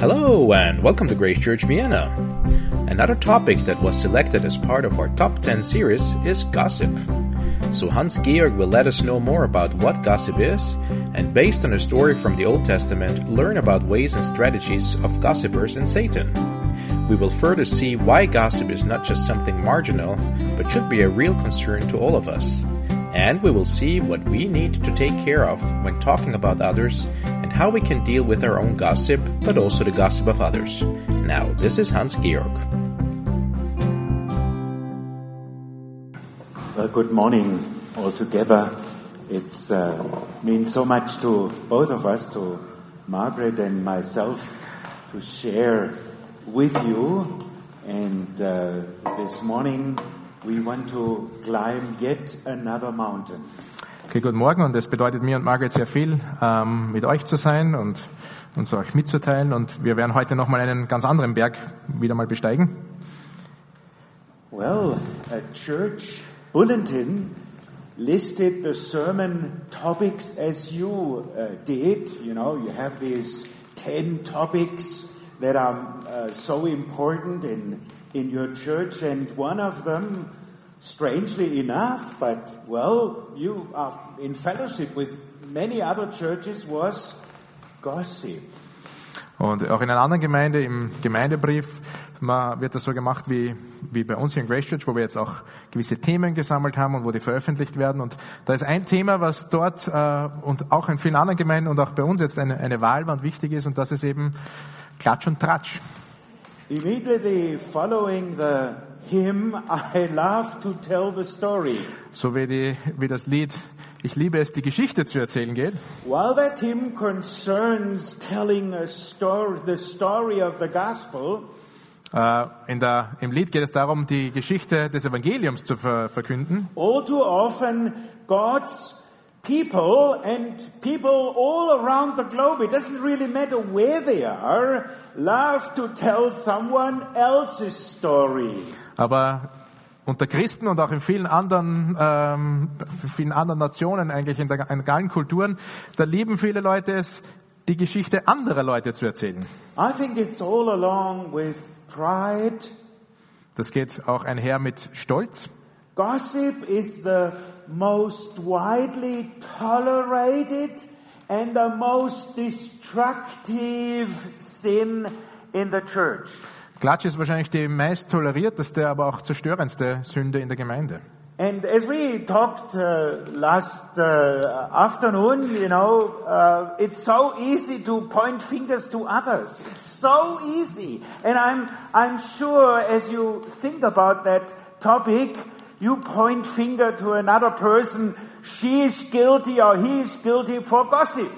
Hello, and welcome to Grace Church Vienna. Another topic that was selected as part of our Top 10 series is gossip. So Hans Georg will let us know more about what gossip is, and based on a story from the Old Testament, learn about ways and strategies of gossipers and Satan. We will further see why gossip is not just something marginal, but should be a real concern to all of us. And we will see what we need to take care of when talking about others and how we can deal with our own gossip, but also the gossip of others. Now, this is Hans Georg. Well, good morning all together. It uh, means so much to both of us, to Margaret and myself, to share with you. And uh, this morning we want to climb yet another mountain. Okay, guten Morgen und es bedeutet mir und Margaret sehr viel, ähm, mit euch zu sein und uns euch mitzuteilen. Und wir werden heute nochmal einen ganz anderen Berg wieder mal besteigen. Well, a church bulletin listed the sermon topics as you uh, did. You know, you have these 10 topics that are uh, so important in, in your church, and one of them, strangely enough, but well, you are in fellowship with many other churches, was gossip. Und auch in einer anderen Gemeinde, im Gemeindebrief, wird das so gemacht wie, wie bei uns hier in Grace Church, wo wir jetzt auch gewisse Themen gesammelt haben und wo die veröffentlicht werden. Und da ist ein Thema, was dort äh, und auch in vielen anderen Gemeinden und auch bei uns jetzt eine, eine Wahl war und wichtig ist, und das ist eben Klatsch und Tratsch. Immediately following the hymn, I love to tell the story. So wie, die, wie das Lied ich liebe es, die Geschichte zu erzählen geht. While that hymn concerns telling a story, the story of the gospel, Uh, in der, Im Lied geht es darum, die Geschichte des Evangeliums zu ver verkünden. All too often, God's people and people all around the globe, it doesn't really matter where they are, love to tell someone else's story. Aber unter Christen und auch in vielen anderen, ähm, vielen anderen Nationen, eigentlich in, der, in allen Kulturen, da lieben viele Leute es, die Geschichte anderer Leute zu erzählen. I think it's all along with pride. Das geht auch einher mit Stolz. Gossip is the most widely tolerated and the most destructive sin in the church. Klatsch ist wahrscheinlich die meist tolerierteste, aber auch zerstörendste Sünde in der Gemeinde. And as we talked uh, last uh, afternoon, you know, uh, it's so easy to point fingers to others. It's so easy. And I'm, I'm sure as you think about that topic, you point finger to another person, she is guilty or he is guilty for gossip.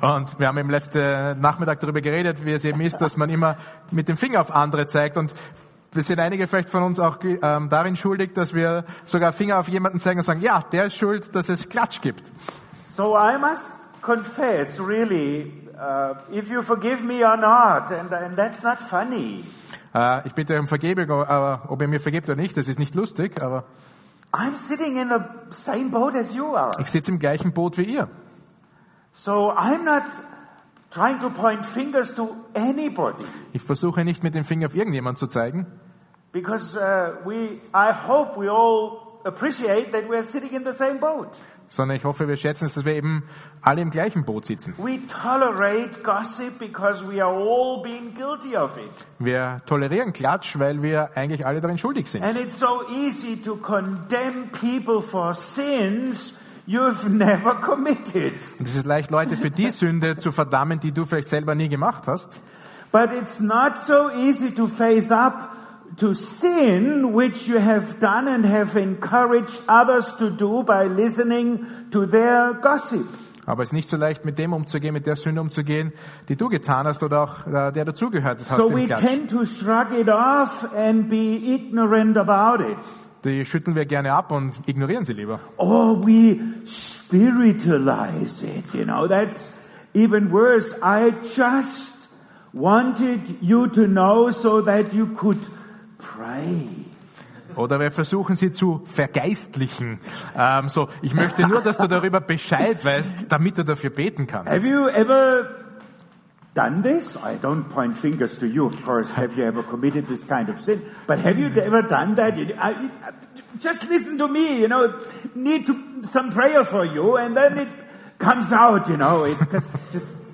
Und wir haben im letzten Nachmittag darüber geredet, wie es eben ist, dass man immer mit dem Finger auf andere zeigt. Und wir sind einige vielleicht von uns auch ähm, darin schuldig, dass wir sogar Finger auf jemanden zeigen und sagen, ja, der ist schuld, dass es Klatsch gibt. So I must confess, really, uh, if you forgive me or not, and, and that's not funny. Uh, ich bitte um Vergebung, aber ob ihr mir vergebt oder nicht, das ist nicht lustig, aber I'm sitting in the same boat as you are. ich sitze im gleichen Boot wie ihr. So I'm not trying to point fingers to anybody. Ich versuche nicht mit dem Finger auf irgendjemanden zu zeigen. Because uh, we, I hope we all appreciate that we're sitting in the same boat. Sondern ich hoffe, wir schätzen es, dass wir eben alle im gleichen Boot sitzen. We tolerate gossip because we are all being guilty of it. Wir tolerieren Klatsch, weil wir eigentlich alle darin schuldig sind. And it's so easy to condemn people for sins you've never committed. Und es ist leicht, Leute für die Sünde zu verdammen, die du vielleicht selber nie gemacht hast. But it's not so easy to face up to sin which you have done and have encouraged others to do by listening to their gossip. Aber es ist nicht so leicht, mit dem umzugehen, mit der Sünde umzugehen, die du getan hast oder auch äh, der dazugehört hast. So we tend to shrug it off and be ignorant about it. Die schütteln wir gerne ab und ignorieren sie lieber. Or we spiritualize it, you know, that's even worse. I just wanted you to know so that you could pray. Oder wir versuchen sie zu vergeistlichen. Ähm, so, ich möchte nur, dass du darüber Bescheid weißt, damit du dafür beten kannst. Have you ever done this? I don't point fingers to you, of course. Have you ever committed this kind of sin? But have you ever done that? I- I- just listen to me, you know, need to, some prayer for you, and then it comes out, you know, it's just, just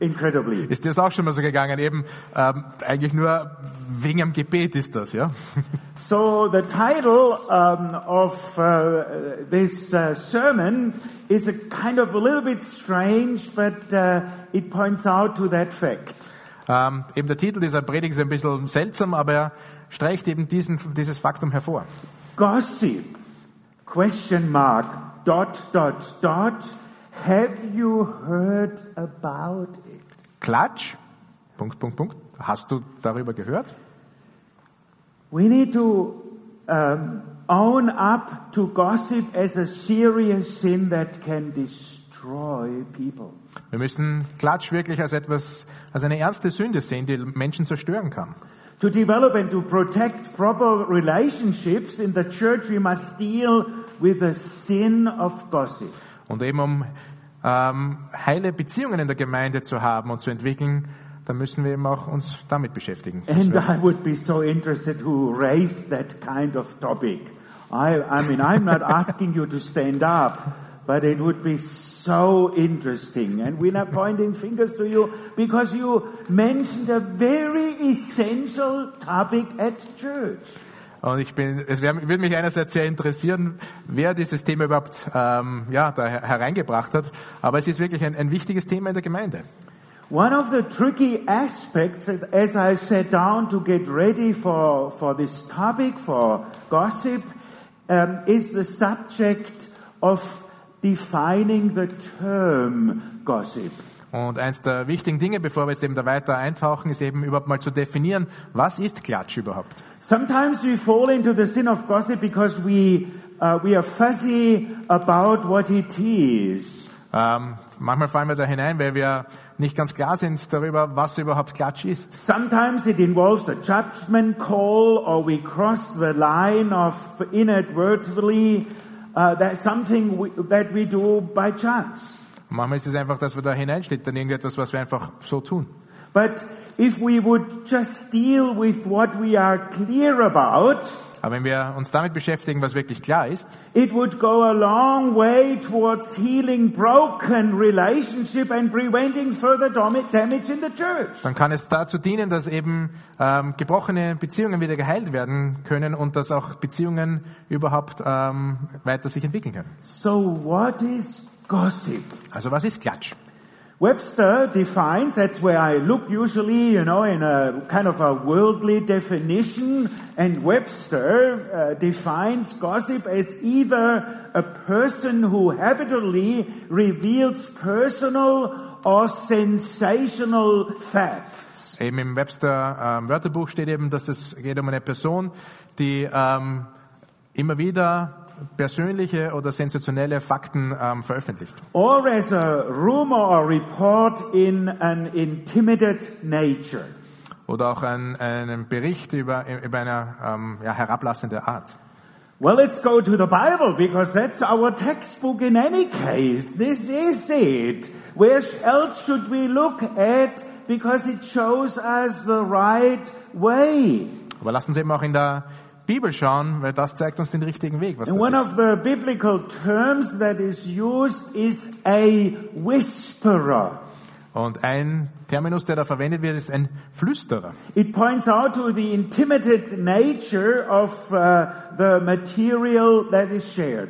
incredibly. Ist dir das auch schon mal so gegangen? Eben ähm, eigentlich nur wegen dem Gebet ist das, ja? So the title um, of uh, this uh, sermon is a kind of a little bit strange, but uh, it points out to that fact. Ähm, eben der Titel dieser Predigt ist ein bisschen seltsam, aber er streicht eben diesen, dieses Faktum hervor. Gossip, question mark, dot, dot, dot. Have you heard about it? Klatsch, Punkt, Punkt, Punkt. Hast du darüber gehört? We need to um, own up to gossip as a serious sin that can destroy people. Wir müssen Klatsch wirklich als etwas, als eine ernste Sünde sehen, die Menschen zerstören kann. To develop and to protect proper relationships in the church, we must deal with the sin of gossip. Und eben um ähm, heile Beziehungen in der Gemeinde zu haben und zu entwickeln, dann müssen wir eben auch uns damit beschäftigen. And I would be so interested who raised that kind of topic. I, I mean, I'm not asking you to stand up, but it would be so interesting. And we're not pointing fingers to you because you mentioned a very essential topic at church. Und ich bin, es wär, würde mich einerseits sehr interessieren, wer dieses Thema überhaupt ähm, ja, da her- hereingebracht hat. Aber es ist wirklich ein, ein wichtiges Thema in der Gemeinde. One of the tricky aspects as I sat down to get ready for, for this topic, for gossip, um, is the subject of defining the term gossip. Und eins der wichtigen Dinge, bevor wir jetzt eben da weiter eintauchen, ist eben überhaupt mal zu definieren, was ist Klatsch überhaupt? Sometimes we fall into the sin of gossip because we, uh, we are fuzzy about what it is. Ähm, manchmal fallen wir da hinein, weil wir nicht ganz klar sind darüber, was überhaupt Klatsch ist. Sometimes it involves a judgment call or we cross the line of inadvertently uh, that's something we, that we do by chance. Manchmal ist es einfach, dass wir da hineinschlittern, irgendetwas, was wir einfach so tun. But if we would just deal with what we are clear about, Aber wenn wir uns damit beschäftigen, was wirklich klar ist, it would go a long way towards healing broken relationship and preventing further dam- damage in the church. dann kann es dazu dienen, dass eben ähm, gebrochene Beziehungen wieder geheilt werden können und dass auch Beziehungen überhaupt ähm, weiter sich entwickeln können. So what is gossip? Also was ist Klatsch? Webster defines, that's where I look usually, you know, in a kind of a worldly definition, and Webster uh, defines gossip as either a person who habitually reveals personal or sensational facts. Eben im Webster ähm, Wörterbuch steht eben, dass es geht um eine Person, die ähm, immer wieder persönliche oder sensationelle Fakten ähm, veröffentlicht. Or as a rumor or report in an intimidated nature. Oder auch ein, einen Bericht über, über eine ähm, ja, herablassende Art. Well, let's go to the Bible because that's our textbook in any case. This is it. Where else should we look at because it shows us the right way? Aber lasst uns eben auch in der Bibel schauen, weil das zeigt uns den richtigen Weg. Was And one ist. of the biblical terms that is used is a whisperer. Und ein Terminus, der da verwendet wird, ist ein Flüsterer. It points out to the intimidated nature of uh, the material that is shared.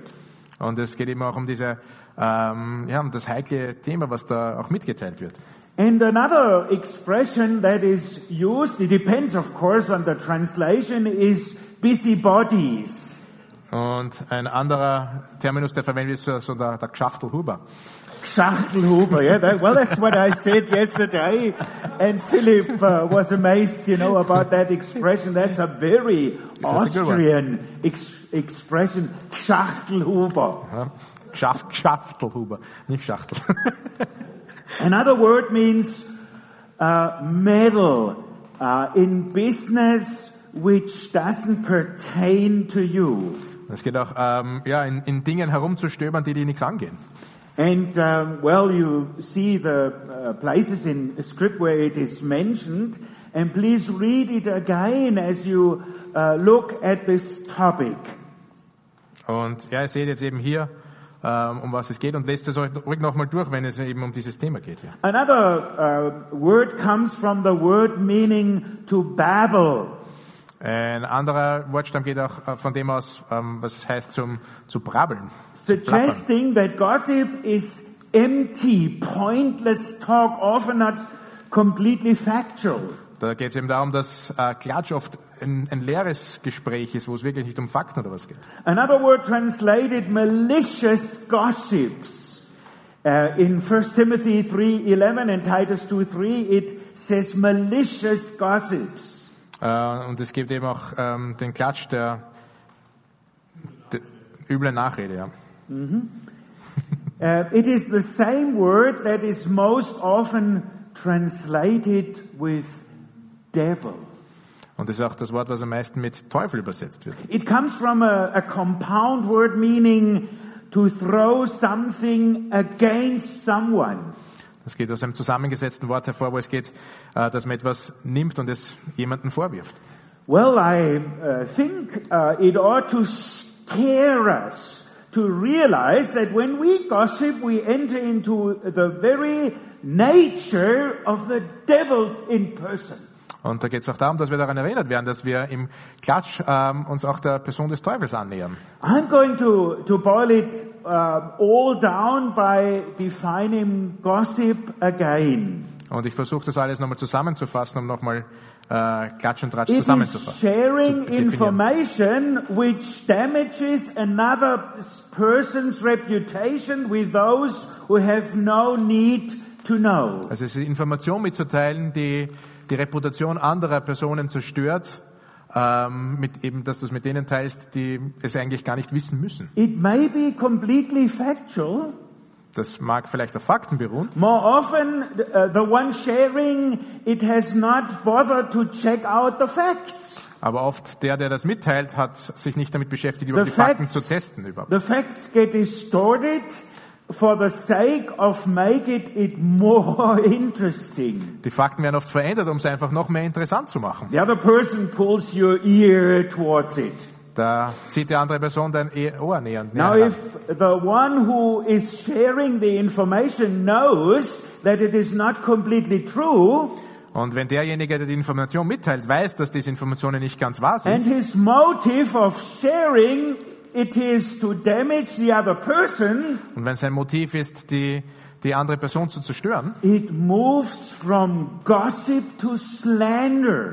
Und es geht eben auch um diese, ähm, ja, um das heikle Thema, was da auch mitgeteilt wird. And another expression that is used, it depends of course on the translation, is busybodies. Und ein anderer Terminus, der verwendet ist so der, der Gschachtelhuber. Schachtelhuber, yeah. That, well, that's what I said yesterday. And Philip uh, was amazed, you know, about that expression. That's a very That's a. Austrian ex- expression. Schachtelhuber. Ja. Gschaf, Gschachtelhuber, nicht Schachtel. Another word means uh, uh, in business which doesn't pertain to you. Es geht auch ähm, ja, in, in Dingen herumzustöbern, die dir nichts angehen. And um, well, you see the uh, places in script where it is mentioned, and please read it again as you uh, look at this topic. Und ja, ihr seht jetzt eben hier, ähm, um was es geht und lest es euch ruhig nochmal durch, wenn es eben um dieses Thema geht. Ja. Another uh, word comes from the word meaning to babble. Ein anderer Wortstamm geht auch äh, von dem aus, ähm, was es heißt zum, zu brabbeln. suggesting that gossip is empty, pointless talk, often not completely factual. Da geht es eben darum, dass äh, Klatsch oft ein, ein leeres Gespräch ist, wo es wirklich nicht um Fakten oder was geht. Another word translated malicious gossips. Uh, in 1 Timothy 3:11 and Titus 2:3 it says malicious gossips. Äh, und es gibt eben auch ähm, den Klatsch der, der üble Nachrede. Ja. Uh, it is the same word that is most often translated with devil. Und das ist auch das Wort, was am meisten mit Teufel übersetzt wird. It comes from a, a compound word meaning to throw something against someone. Das geht aus einem zusammengesetzten Wort hervor, wo es geht, äh, dass man etwas nimmt und es jemandem vorwirft. Well, I uh, think uh, it ought to scare us to realize that when we gossip, we enter into the very nature of the devil in person. Und da geht es auch darum, dass wir daran erinnert werden, dass wir im Klatsch ähm, uns auch der Person des Teufels annähern. I'm going to, to boil it uh, all down by defining gossip again. Und ich versuche das alles nochmal zusammenzufassen, um nochmal äh, Klatsch und Tratsch zusammenzufassen. sharing zu information which damages another person's reputation with those who have no need to know. Also es ist Information mitzuteilen, die die Reputation anderer Personen zerstört, ähm, mit eben, dass du es mit denen teilst, die es eigentlich gar nicht wissen müssen. It may be completely factual. Das mag vielleicht auf Fakten beruhen, More often, uh, the one sharing it has not bothered to check out the facts. aber oft der, der das mitteilt, hat sich nicht damit beschäftigt, überhaupt The die Fakten facts- zu testen überhaupt. The facts get distorted for the sake of making it more interesting. Die Fakten werden oft verändert, um es einfach noch mehr interessant zu machen. The other person pulls your ear towards it. Da zieht die andere Person dein E- Ohr näher Now, näher heran. if the one who is sharing the information knows that it is not completely true, Und wenn derjenige, der die Information mitteilt, weiß, dass diese Informationen nicht ganz wahr and sind his motive of sharing it is to damage the other person, und wenn sein Motiv ist, die, die andere Person zu zerstören, it moves from gossip to slander.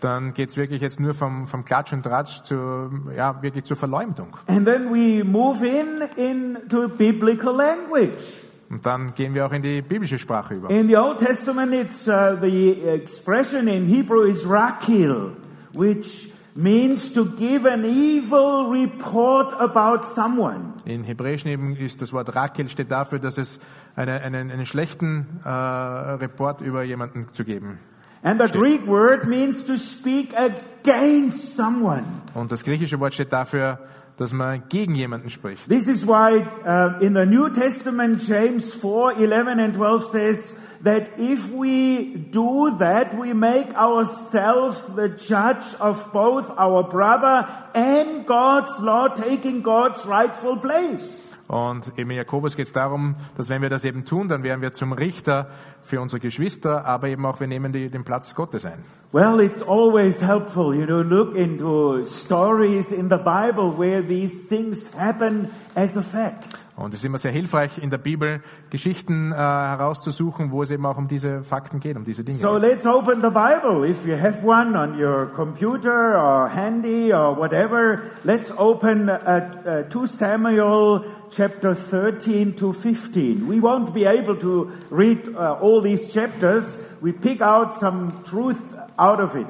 dann geht's wirklich jetzt nur vom, vom Klatsch und Tratsch zu, ja, wirklich zur Verleumdung. And then we move in into biblical language. Und dann gehen wir auch in die biblische Sprache über. In the Old Testament, it's uh, the expression in Hebrew is rakil, which means to give an evil report about someone. In Hebräischen eben ist das Wort Rakel steht dafür, dass es eine, einen, einen schlechten äh, Report über jemanden zu geben. And the Greek word means to speak against someone. Und das griechische Wort steht dafür, dass man gegen jemanden spricht. This is why uh, in the New Testament, James 4, 11 and 12 says that if we do that, we make ourselves the judge of both our brother and God's law, taking God's rightful place. Und im Jakobus geht es darum, dass wenn wir das eben tun, dann werden wir zum Richter für unsere Geschwister, aber eben auch wir nehmen die, den Platz Gottes ein. Well, it's always helpful, you know, look into stories in the Bible where these things happen as a fact. Und es ist immer sehr hilfreich, in der Bibel Geschichten äh, herauszusuchen, wo es eben auch um diese Fakten geht, um diese Dinge. So let's open the Bible. If you have one on your computer or handy or whatever, let's open uh, uh, 2 Samuel chapter 13 to 15. We won't be able to read uh, all these chapters. We pick out some truth out of it.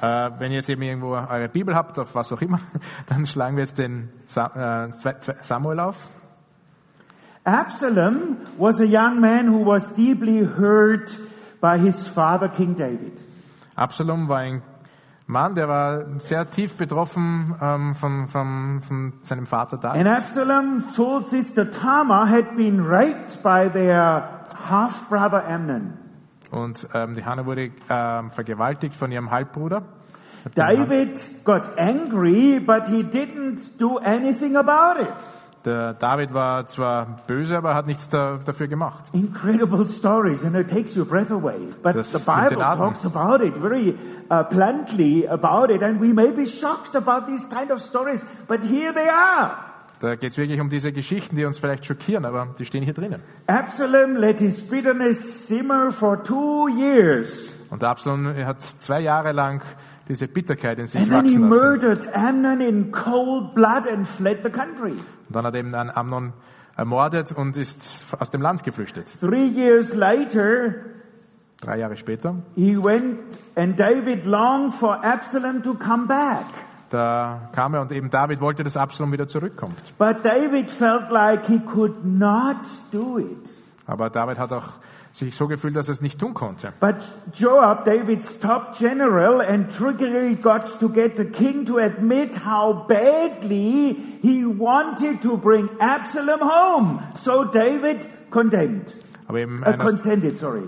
Äh, wenn ihr jetzt eben irgendwo eure Bibel habt, auf was auch immer, dann schlagen wir jetzt den äh, Samuel auf. Absalom was a young man who was deeply hurt by his father, King David. Absalom war ein Mann, der war sehr tief betroffen ähm, von, von, von seinem Vater And David. Absalom's full sister Tamar had been raped by their half brother Amnon. Und ähm, die Hannah wurde ähm, vergewaltigt von ihrem Halbbruder. David got angry, but he didn't do anything about it. Der David war zwar böse, aber hat nichts da, dafür gemacht. Incredible stories, and it takes your breath away. But Das the Bible talks about it very uh, bluntly about it, and we may be shocked about these kind of stories, but here they are. Da geht es wirklich um diese Geschichten, die uns vielleicht schockieren, aber die stehen hier drinnen. Absalom let his bitterness simmer for two years, Und Absalom er hat zwei Jahre lang diese Bitterkeit in sich and wachsen lassen. Und dann hat er eben einen Amnon ermordet und ist aus dem Land geflüchtet. Three years later, Drei Jahre später, he went, and David longed for Absalom to come back. da kam er und eben David wollte, dass Absalom wieder zurückkommt. But David felt like he could not do it. Aber David hat auch sich so gefühlt, dass er es nicht tun konnte. But Joab, David's top general, and trickery got to get the king to admit how badly he wanted to bring Absalom home. So David condemned, Aber eben, aus, consented, sorry.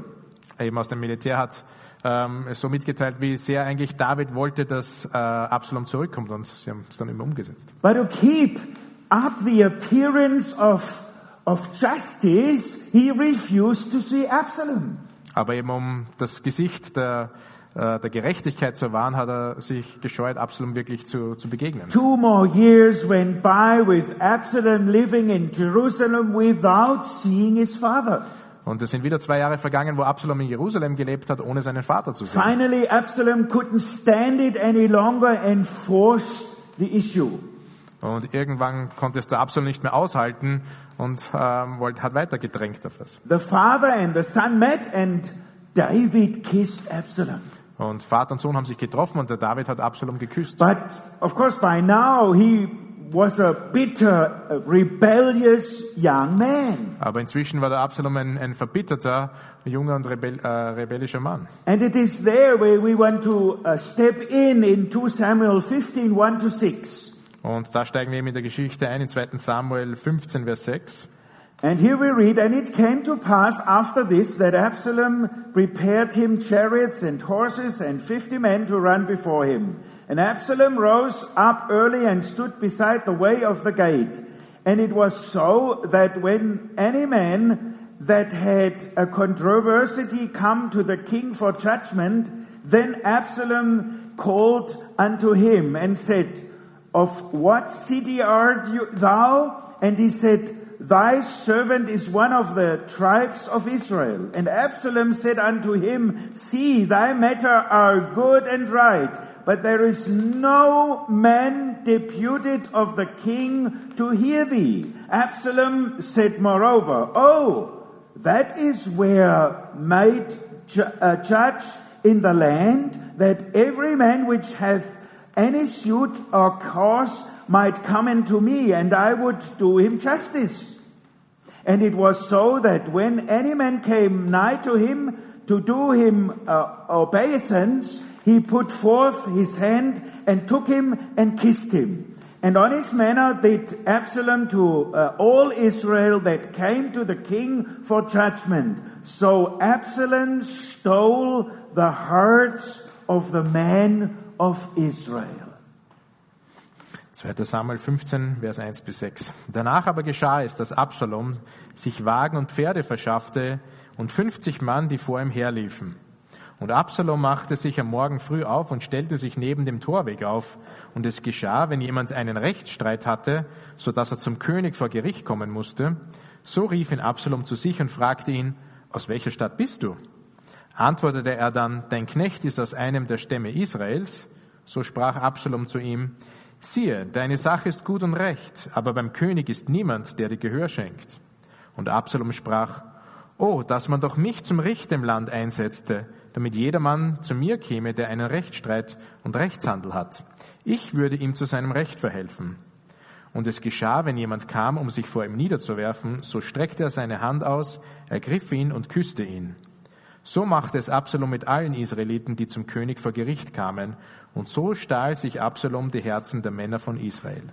eben aus dem Militär hat ähm, es so mitgeteilt, wie sehr eigentlich David wollte, dass äh, Absalom zurückkommt und sie haben es dann immer umgesetzt. But to keep up the appearance of, of justice, he refused to see Absalom. Aber eben um das Gesicht der, äh, der Gerechtigkeit zu wahren, hat er sich gescheut, Absalom wirklich zu, zu begegnen. Two more years went by with Absalom living in Jerusalem without seeing his father. Und es sind wieder zwei Jahre vergangen, wo Absalom in Jerusalem gelebt hat, ohne seinen Vater zu sehen. Finally, Absalom couldn't stand it any longer and forced the issue. Und irgendwann konnte es der Absalom nicht mehr aushalten und ähm, hat weiter gedrängt auf das. The father and the son met and David kissed Absalom. Und Vater und Sohn haben sich getroffen und der David hat Absalom geküsst. But of course, by now he was a bitter, rebellious young man. Aber inzwischen war der Absalom ein, ein verbitterter, junger und rebell, äh, rebellischer Mann. And it is there where we want to uh, step in in 2 Samuel 15, 1 to 6. Und da steigen wir eben in der Geschichte ein, in 2. Samuel 15, Vers 6. And here we read, and it came to pass after this that Absalom prepared him chariots and horses and fifty men to run before him. And Absalom rose up early and stood beside the way of the gate. And it was so that when any man that had a controversy come to the king for judgment, then Absalom called unto him and said, Of what city art you, thou? And he said, Thy servant is one of the tribes of Israel. And Absalom said unto him, See, thy matter are good and right, but there is no man deputed of the king to hear thee. Absalom said moreover, Oh, that is where might ju- uh, judge in the land, that every man which hath any suit or cause might come unto me, and I would do him justice. And it was so that when any man came nigh to him to do him uh, obeisance, he put forth his hand and took him and kissed him. And on his manner did Absalom to uh, all Israel that came to the king for judgment. So Absalom stole the hearts of the men of Israel. 2. Samuel 15, Vers 1 bis 6. Danach aber geschah es, dass Absalom sich Wagen und Pferde verschaffte und 50 Mann, die vor ihm herliefen. Und Absalom machte sich am Morgen früh auf und stellte sich neben dem Torweg auf. Und es geschah, wenn jemand einen Rechtsstreit hatte, so dass er zum König vor Gericht kommen musste, so rief ihn Absalom zu sich und fragte ihn, aus welcher Stadt bist du? Antwortete er dann, dein Knecht ist aus einem der Stämme Israels. So sprach Absalom zu ihm, siehe, deine Sache ist gut und recht, aber beim König ist niemand, der dir Gehör schenkt. Und Absalom sprach, oh, dass man doch mich zum Richter im Land einsetzte, damit jedermann zu mir käme, der einen Rechtsstreit und Rechtshandel hat. Ich würde ihm zu seinem Recht verhelfen. Und es geschah, wenn jemand kam, um sich vor ihm niederzuwerfen, so streckte er seine Hand aus, ergriff ihn und küsste ihn. So machte es Absalom mit allen Israeliten, die zum König vor Gericht kamen, und so stahl sich Absalom die Herzen der Männer von Israel.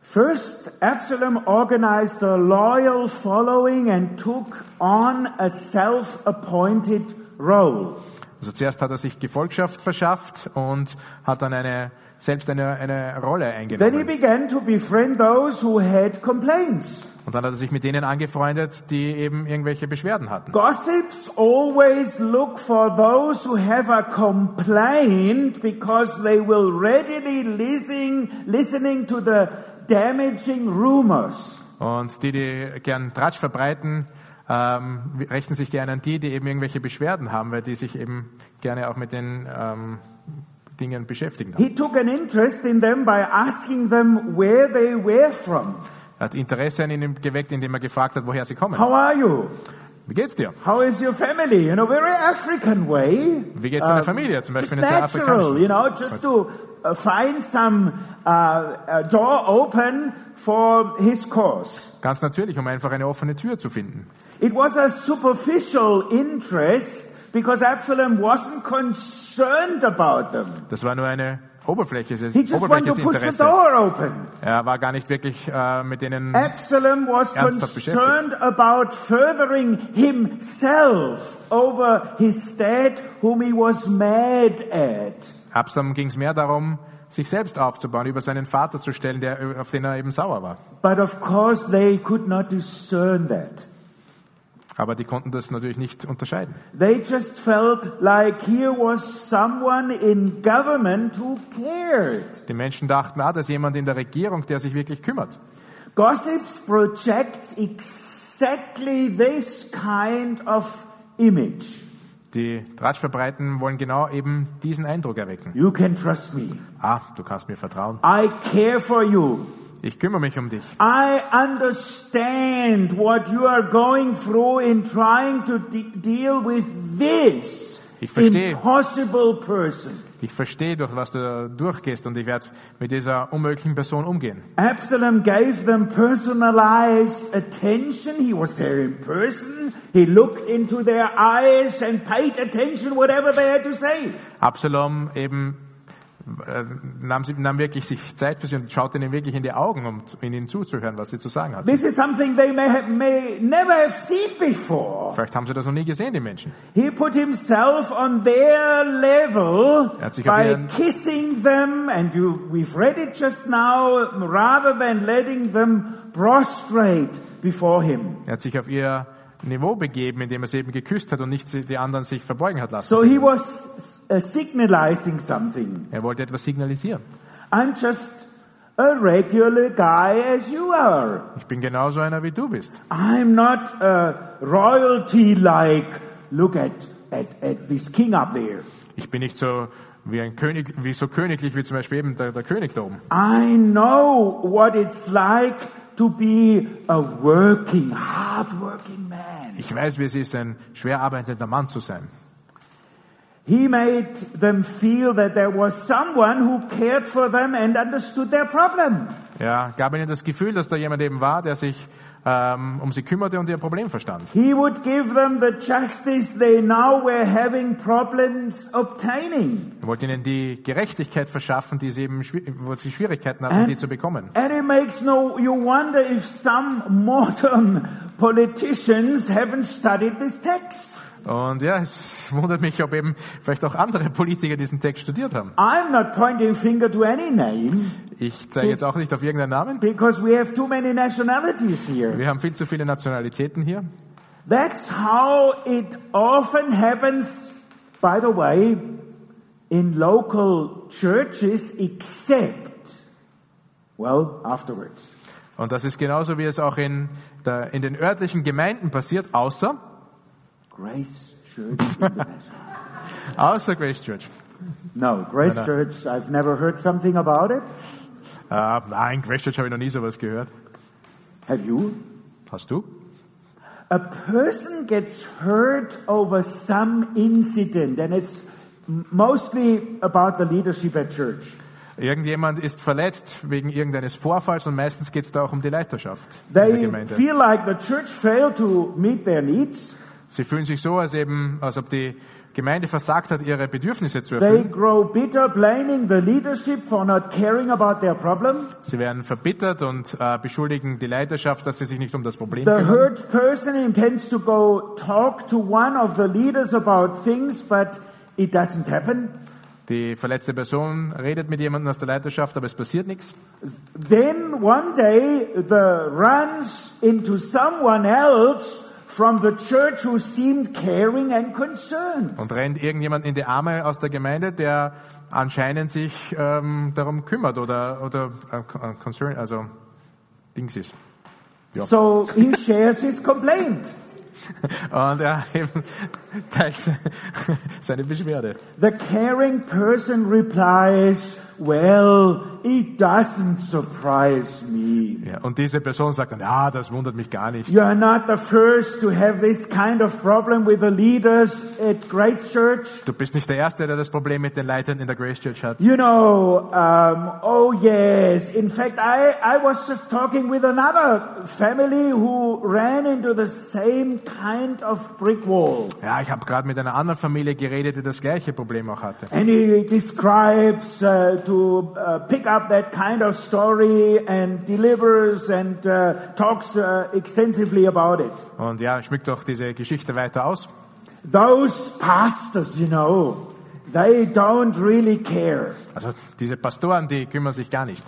First, Absalom organized a loyal following and took on a self-appointed role. Also zuerst hat er sich Gefolgschaft verschafft und hat dann eine, selbst eine, eine Rolle Then he eingenommen. began to befriend those who had complaints. Und dann hat er sich mit denen angefreundet, die eben irgendwelche Beschwerden hatten. Gossips always look for those who have a complaint because they will readily listen, listening to the damaging rumors. Und die, die gern Tratsch verbreiten, ähm, richten sich gerne an die, die eben irgendwelche Beschwerden haben, weil die sich eben gerne auch mit den ähm, Dingen beschäftigen. He took an interest in them by asking them where they were from. Er hat Interesse an ihnen geweckt, indem er gefragt hat, woher sie kommen. How are you? Wie geht's dir? How is your family? In a very African way. Wie geht's deiner Familie? Zum Beispiel in sehr afrikanischen. you know, just to uh, find some uh, uh, door open for his cause. Ganz natürlich, um einfach eine offene Tür zu finden. It was a superficial interest because Absalom wasn't concerned about them. Das war nur eine oberflächliches, He just wanted to oberflächliches the Interesse. Er war gar nicht wirklich äh, mit denen. Absalom was Ernsthaft concerned about furthering himself over his dad whom he was mad at. Absalom ging es mehr darum, sich selbst aufzubauen, über seinen Vater zu stellen, der, auf den er eben sauer war. But of course they could not discern that. Aber die konnten das natürlich nicht unterscheiden. They just felt like here was someone in government who cared. Die Menschen dachten, ah, da ist jemand in der Regierung, der sich wirklich kümmert. Gossips project exactly this kind of image. Die Tratschverbreiten wollen genau eben diesen Eindruck erwecken. You can trust me. Ah, du kannst mir vertrauen. I care for you. Ich kümmere mich um dich. I understand what you are going through in trying to de deal with this Ich verstehe. impossible person. Ich verstehe, durch was du durchgehst und ich werde mit dieser unmöglichen Person umgehen. Absalom gave them personalized attention. He was there in person. He looked into their eyes and paid attention whatever they had to say. Absalom eben nahm, sie, nahm wirklich sich Zeit für sie und schaute ihnen wirklich in die Augen, um in ihnen zuzuhören, was sie zu sagen hatten. This is something they may, have, may never have seen before. Vielleicht haben sie das noch nie gesehen, die Menschen. He put himself on their level by kissing them, and you, we've read it just now, rather than letting them prostrate before him. Er hat sich auf ihr Niveau begeben, indem er sie eben geküsst hat und nicht die anderen sich verbeugen hat lassen. So he was uh, signalizing something. Er wollte etwas signalisieren. I'm just a regular guy as you are. Ich bin genauso einer wie du bist. I'm not uh, royalty like, look at, at, at this king up there. Ich bin nicht so wie ein König, wie so königlich wie zum Beispiel eben der, der König da oben. I know what it's like to be a working, hard-working man. Ich weiß, wie es ist, ein schwer arbeitender Mann zu sein. He made them feel that there was someone who cared for them and understood their problem. Ja, gab ihnen das Gefühl, dass da jemand eben war, der sich ähm, um sie kümmerte und ihr Problem verstand. He would give them the justice they now were having problems obtaining. Er wollte ihnen die Gerechtigkeit verschaffen, die sie eben, wo sie Schwierigkeiten hatten, die zu bekommen. And it makes no, you wonder if some modern politicians haven't studied this text. Und ja, es wundert mich, ob eben vielleicht auch andere Politiker diesen Text studiert haben. I'm not pointing finger to any name Ich zeige jetzt auch nicht auf irgendeinen Namen. because we have too many nationalities here. Wir haben viel zu viele Nationalitäten hier. That's how it often happens, by the way, in local churches, except, well, afterwards. Und das ist genauso, wie es auch in, der, in den örtlichen Gemeinden passiert, außer, Grace Church International. außer Grace Church. No, Grace No, no. Church, I've never heard something about it. Äh, nein, Grace Church habe ich noch nie sowas gehört. Have you? Hast du? A person gets hurt over some incident, and it's mostly about the leadership at church. Irgendjemand ist verletzt wegen irgendeines Vorfalls und meistens geht es da auch um die Leiterschaft in der They Gemeinde. feel like the church failed to meet their needs. Sie fühlen sich so, als eben, als ob die Gemeinde versagt hat, ihre Bedürfnisse zu They erfüllen. grow bitter, blaming the leadership for not caring about their problem. Sie werden verbittert und äh, beschuldigen die Leiterschaft, dass sie sich nicht um das Problem The kümmern. hurt person intends to go talk to one of the leaders about things, but it doesn't happen. Die verletzte Person redet mit jemandem aus der Leiterschaft, aber es passiert nichts. Then one day the runs into someone else from the church who seemed caring and concerned. Und rennt irgendjemand in die Arme aus der Gemeinde, der anscheinend sich ähm, darum kümmert oder, oder äh, concern, also Dings ist. So he shares his complaint. Und er teilt seine Beschwerde. The caring person replies, Well, it doesn't surprise me. Ja, und diese Person sagt dann, ja, das wundert mich gar nicht. You are not the first to have this kind of problem with the leaders at Grace Church. Du bist nicht der Erste, der das Problem mit den Leitern in der Grace Church hat. You know, um, oh yes. In fact, I, I was just talking with another family who ran into the same kind of brick wall. Ja, ich habe gerade mit einer anderen Familie geredet, die das gleiche Problem auch hatte. And he describes uh, to uh, pick up that kind of story and delivers and uh, talks uh, extensively about it. Und ja, schmückt doch diese Geschichte weiter aus. Those pastors, you know, they don't really care. Also diese Pastoren, die kümmern sich gar nicht.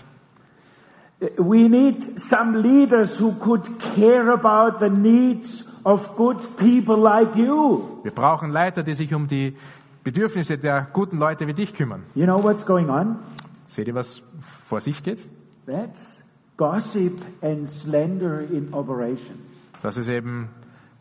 We need some leaders who could care about the needs of good people like you. Wir brauchen Leiter, die sich um die Bedürfnisse der guten Leute wie dich kümmern. You know what's going on? Seht ihr, was vor sich geht? That's gossip and slander in operation. Das ist eben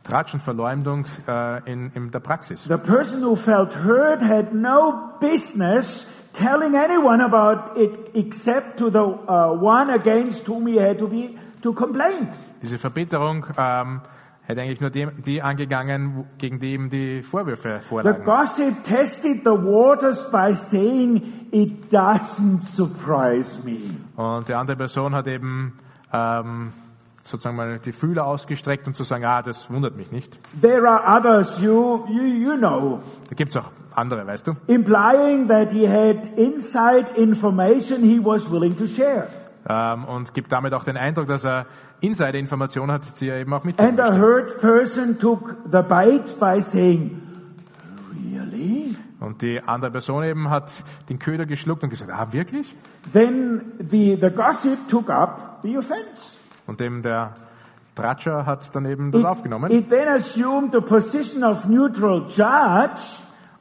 Tratsch und Verleumdung äh, in, in der Praxis. The person who felt hurt had no business telling anyone about it except to the uh, one against whom he had to be to complain. Diese Verbitterung ähm, hätte eigentlich nur die, die angegangen, gegen die ihm die Vorwürfe The vorlagen. gossip tested the waters by saying, it doesn't surprise me. Und die andere Person hat eben ähm, sozusagen mal die Fühler ausgestreckt und zu sagen, ah, das wundert mich nicht. There are others, you, you, you know, Da gibt's auch andere, weißt du. implying that he had inside information he was willing to share. Ähm, und gibt damit auch den Eindruck, dass er Insider-Informationen hat, die er eben auch mitteilen And a hurt person took the bait by saying, really? Und die andere Person eben hat den Köder geschluckt und gesagt, ah, wirklich? Then the, the gossip took up the offense. Und dem der Tratscher hat dann eben das It, aufgenommen it then assumed the position of neutral judge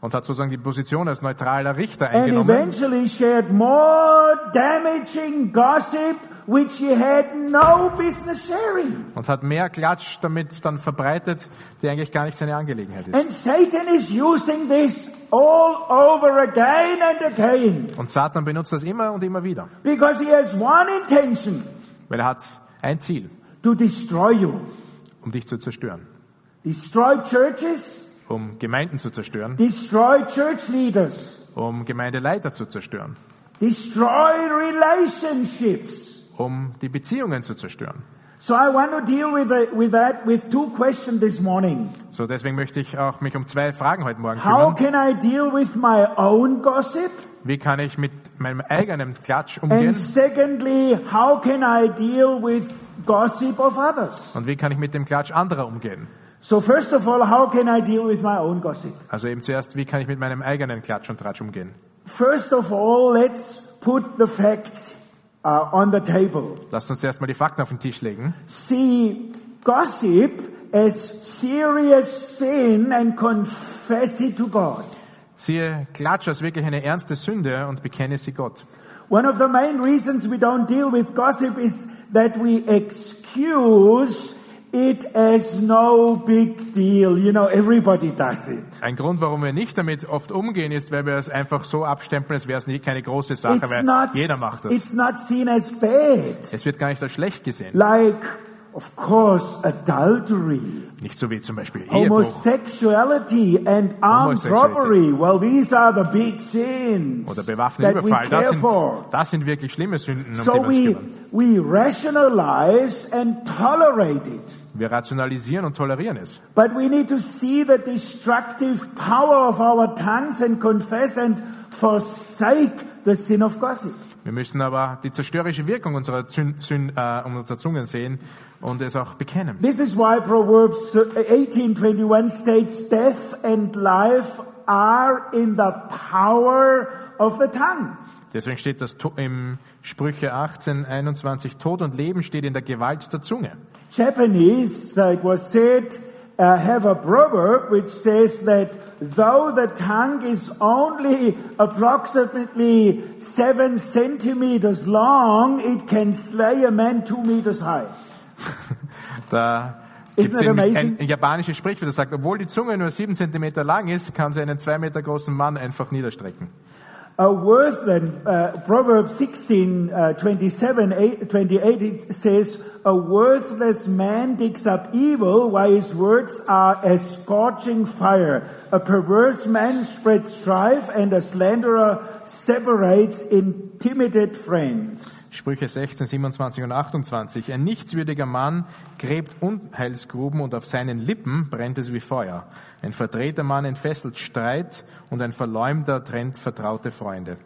und hat sozusagen die Position als neutraler Richter and eingenommen eventually shared more damaging gossip which he had no business sharing. und hat mehr Klatsch damit dann verbreitet, die eigentlich gar nicht seine Angelegenheit ist. And Satan is using this all over again and again Und Satan benutzt das immer und immer wieder, because he has one intention weil er hat ein Ziel, to destroy you. um dich zu zerstören, Destroy churches, um Gemeinden zu zerstören, destroy church leaders, um Gemeindeleiter zu zerstören, destroy relationships. Um die Beziehungen zu zerstören. So I want to deal with, the, with that with two questions this morning. So deswegen möchte ich auch mich um zwei Fragen heute Morgen How kümmern. can I deal with my own gossip? Wie kann ich mit meinem eigenen Klatsch And umgehen? secondly, how can I deal with gossip of others? Und wie kann ich mit dem Klatsch anderer umgehen? So first of all, how can I deal with my own gossip? Also eben zuerst, wie kann ich mit meinem eigenen Klatsch und Tratsch umgehen? First of all, let's put the facts uh, on the table. Lasst uns erstmal die Fakten auf den Tisch legen. See gossip as serious sin and confess it to God. Siehe Klatsch als wirklich eine ernste Sünde und bekenne sie Gott. One of the main reasons we don't deal with gossip is that we excuse it as no big deal. You know, everybody does it. Ein Grund, warum wir nicht damit oft umgehen, ist, weil wir es einfach so abstempeln, als wäre es nie keine große Sache, It's weil not, jeder macht das. it's not seen as bad. Es wird gar nicht als schlecht gesehen. Like, of course, adultery, Nicht so wie zum Beispiel Ehebruch homosexuality and armed robbery. Well, these are the big sins oder bewaffneter that we Überfall. Das care sind, for. das sind wirklich schlimme Sünden, um die So wir uns kümmern. we rationalize and tolerate it. Wir rationalisieren und tolerieren es. But we need to see the destructive power of our tongues and confess and forsake the sin of gossip. Wir müssen aber die zerstörerische Wirkung unserer, Zün, Zün, äh, unserer Zungen sehen und es auch bekennen. This is why Proverbs 18:21 states death and life are in the power of the tongue. Deswegen steht das im Sprüche 18, 21, Tod und Leben steht in der Gewalt der Zunge. Japanese, uh, it was said, uh, have a proverb which says that though the tongue is only approximately seven centimeters long, it can slay a man two meters high. Da Isn't ein, amazing? ein, ein japanisches Sprichwort, das sagt, obwohl die Zunge nur sieben Zentimeter lang ist, kann sie einen zwei Meter großen Mann einfach niederstrecken. A worth then, uh, Proverbs 16, uh, 27, 8, 28, it says, a worthless man digs up evil while his words are as scorching fire. A perverse man spreads strife and a slanderer separates intimidated friends. Sprüche 16, 27 und 28. Ein nichtswürdiger Mann gräbt Unheilsgruben und auf seinen Lippen brennt es wie Feuer. Ein verdrehter Mann entfesselt Streit und ein Verleumder trennt vertraute Freunde.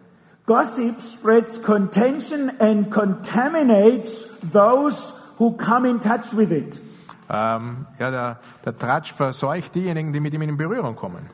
Gossip spreads contention and contaminates those who come in touch with it. Ähm, ja, der, der Tratsch verseucht diejenigen, die mit ihm in Berührung kommen.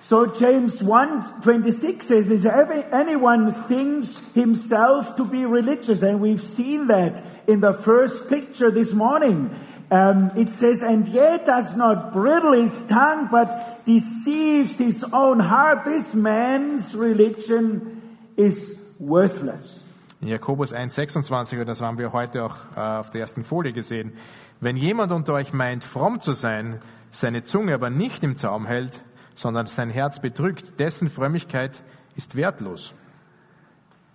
So James 1:26 says, "Is every, anyone thinks himself to be religious?" And we've seen that in the first picture this morning. Um, it says, "And yet does not bridle his tongue, but deceives his own heart. This man's religion is worthless." In Jakobus 1,26, und das haben wir heute auch äh, auf der ersten Folie gesehen. Wenn jemand unter euch meint, fromm zu sein, seine Zunge aber nicht im Zaum hält, sondern sein Herz betrügt, dessen Frömmigkeit ist wertlos.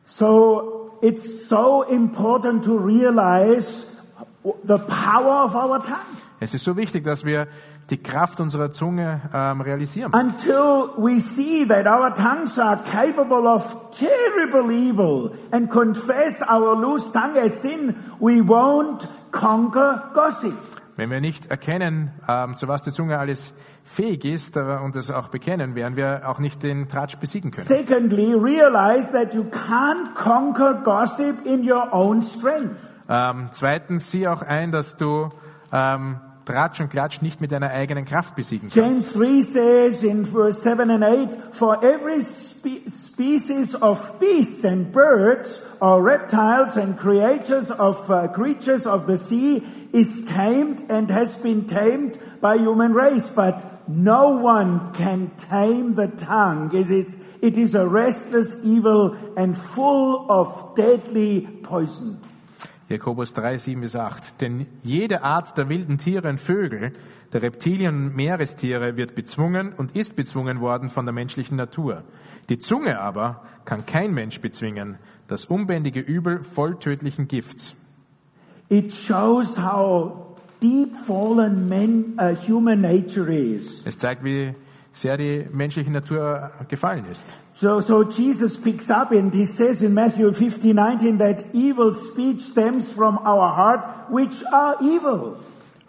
So it's so important to realize the power of our tongue. Es ist so wichtig, dass wir die Kraft unserer Zunge ähm, realisieren. Until we see that our tongues are capable of terrible evil and confess our loose tongue as sin, we won't conquer gossip. Wenn wir nicht erkennen, ähm, zu was die Zunge alles fähig ist äh, und es auch bekennen, werden wir auch nicht den Tratsch besiegen können. Secondly, realize that you can't conquer gossip in your own strength. Ähm, zweitens, sieh auch ein, dass du ähm, Tratsch und Klatsch nicht mit deiner eigenen Kraft besiegen kannst. James 3 says in verse 7 and 8, For every spe- species of beasts and birds or reptiles and creatures of, uh, creatures of the sea is tamed and has been tamed by human race, but no one can tame the tongue. It is, it is a restless evil and full of deadly poison. Jakobus 3, 7 bis 8. Denn jede Art der wilden Tiere und Vögel, der Reptilien und Meerestiere wird bezwungen und ist bezwungen worden von der menschlichen Natur. Die Zunge aber kann kein Mensch bezwingen, das unbändige Übel voll tödlichen Gifts. It shows how deep fallen men, uh, human nature is. Es zeigt, wie sehr die menschliche Natur gefallen ist. So, so Jesus picks up and he says in Matthew 15, 19 that evil speech stems from our heart, which are evil.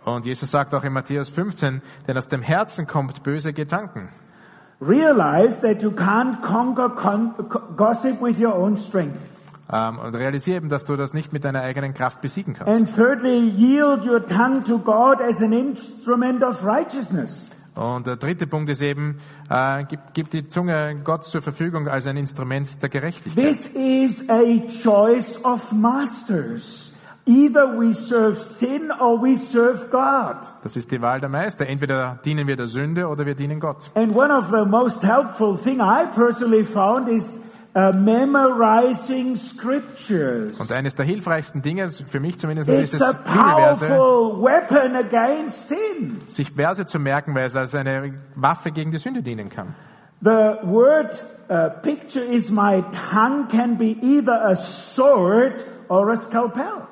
Und Jesus sagt auch in Matthäus 15, denn aus dem Herzen kommt böse Gedanken. Realize that you can't conquer con- co- gossip with your own strength. Ähm, und realisiere eben, dass du das nicht mit deiner eigenen Kraft besiegen kannst. And thirdly, yield your tongue to God as an instrument of righteousness. Und der dritte Punkt ist eben, äh, gib, gib die Zunge Gott zur Verfügung als ein Instrument der Gerechtigkeit. This is a choice of masters. Either we serve sin or we serve God. Das ist die Wahl der Meister. Entweder dienen wir der Sünde oder wir dienen Gott. And one of the most helpful thing I personally found is uh, memorizing scriptures. Und eines der hilfreichsten Dinge, für mich zumindest, ist It's es, a Bibelverse, powerful weapon against sin. sich Verse zu merken, weil es als eine Waffe gegen die Sünde dienen kann. The word uh, picture is my tongue can be either a sword or a scalpel.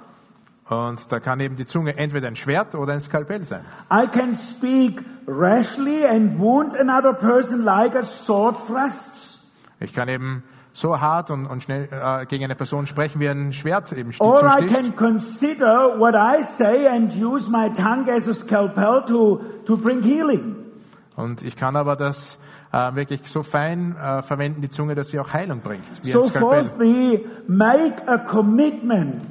Und da kann eben die Zunge entweder ein Schwert oder ein Skalpell sein. I can speak rashly and wound another person like a sword thrusts. Ich kann eben so hart und, und schnell äh, gegen eine Person sprechen, wie ein Schwert eben sti- Or I can consider what I say and use my tongue as a scalpel to, to bring healing. Und ich kann aber das äh, wirklich so fein äh, verwenden, die Zunge, dass sie auch Heilung bringt. Wie So fourthly, make a commitment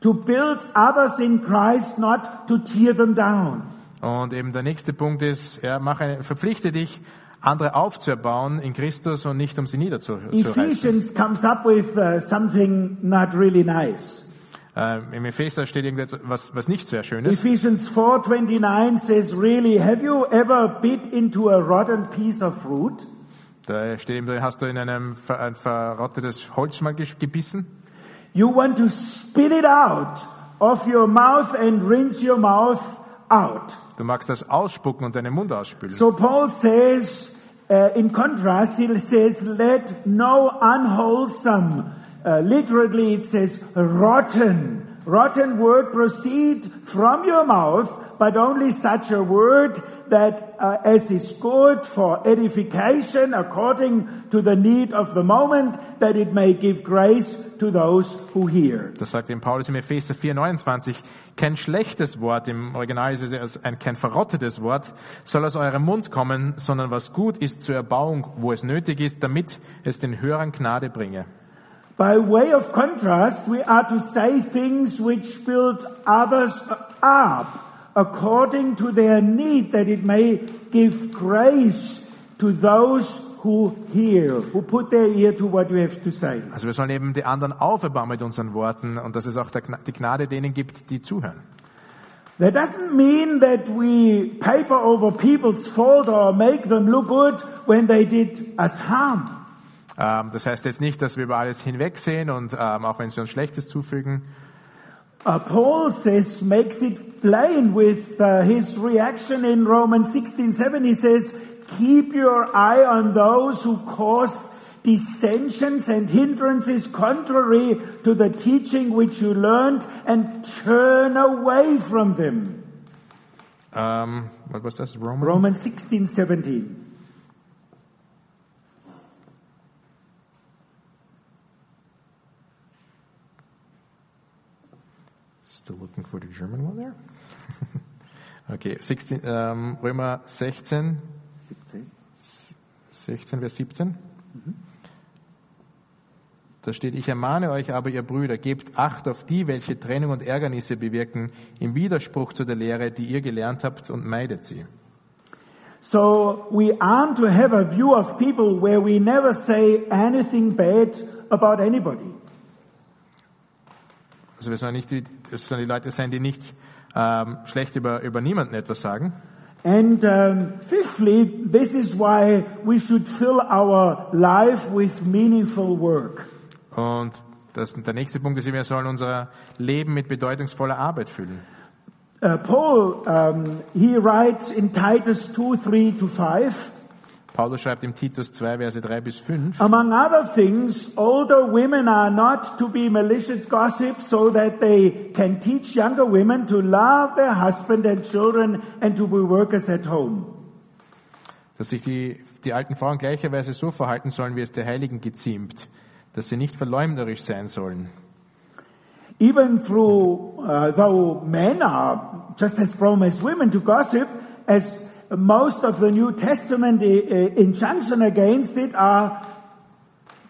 to build others in Christ, not to tear them down. Und eben der nächste Punkt ist, ja, mach eine, verpflichte dich, andere aufzuerbauen in Christus und nicht um sie niederzureißen. Ephesians comes up with uh, something not really nice. Äh, Im Epheser steht irgendetwas, was, was nicht sehr schön ist. Ephesians 4:29 says, "Really, have you ever bit into a rotten piece of fruit? Da steht eben drin, hast du in einem ver, ein verrottetes Holz mal gebissen? You want to spit it out of your mouth and rinse your mouth out." Du magst das ausspucken und deinen Mund ausspülen. So Paul says, uh, in contrast, he says, "Let no unwholesome." Uh, literally, it says rotten. Rotten word proceed from your mouth, but only such a word that uh, as is good for edification according to the need of the moment, that it may give grace to those who hear. Das sagt eben Paulus im Epheser 4,29. Kein schlechtes Wort, im Original ist es ein, kein verrottetes Wort, soll aus eurem Mund kommen, sondern was gut ist zur Erbauung, wo es nötig ist, damit es den Hörern Gnade bringe. By way of contrast, we are to say things which build others up according to their need, that it may give grace to those who hear, who put their ear to what you have to say. Also wir sollen eben die anderen auferbauen mit unseren Worten und dass es auch die Gnade denen gibt, die zuhören. That doesn't mean that we paper over people's fault or make them look good when they did us harm. Ähm, das heißt jetzt nicht, dass wir über alles hinwegsehen und ähm, auch wenn sie uns Schlechtes zufügen. Uh, Paul says, makes it plain with uh, his reaction in Romans 16:7. He says, keep your eye on those who cause dissensions and hindrances contrary to the teaching which you learned and turn away from them. Ähm, was was das? Roman? Romans 16:17. Still looking for the German one there. okay, 16, ähm, Römer 16, 17. 16, Vers 17. Da steht, ich ermahne euch aber, ihr Brüder, gebt Acht auf die, welche Trennung und Ärgernisse bewirken, im Widerspruch zu der Lehre, die ihr gelernt habt, und meidet sie. So we aren't to have a view of people where we never say anything bad about anybody. Also wir sollen nicht es sollen die Leute sein, die nicht ähm, schlecht über, über niemanden etwas sagen. And um, fifthly, this is why we should fill our life with meaningful work. Und das, der nächste Punkt ist, wir sollen unser Leben mit bedeutungsvoller Arbeit füllen. Uh, Paul, um, he writes in Titus 2, 3 to 5, Paulus schreibt im Titus 2, Verse 3 bis 5. among other things, older women are not to be malicious gossips so that they can teach younger women to love their husband and children and to be workers at home. dass sich die, die alten Frauen gleicherweise so verhalten sollen, wie es der Heiligen geziemt, dass sie nicht verleumderisch sein sollen. Even through, uh, though men are just as prone as women to gossip, as most of the New Testament uh, injunction against it are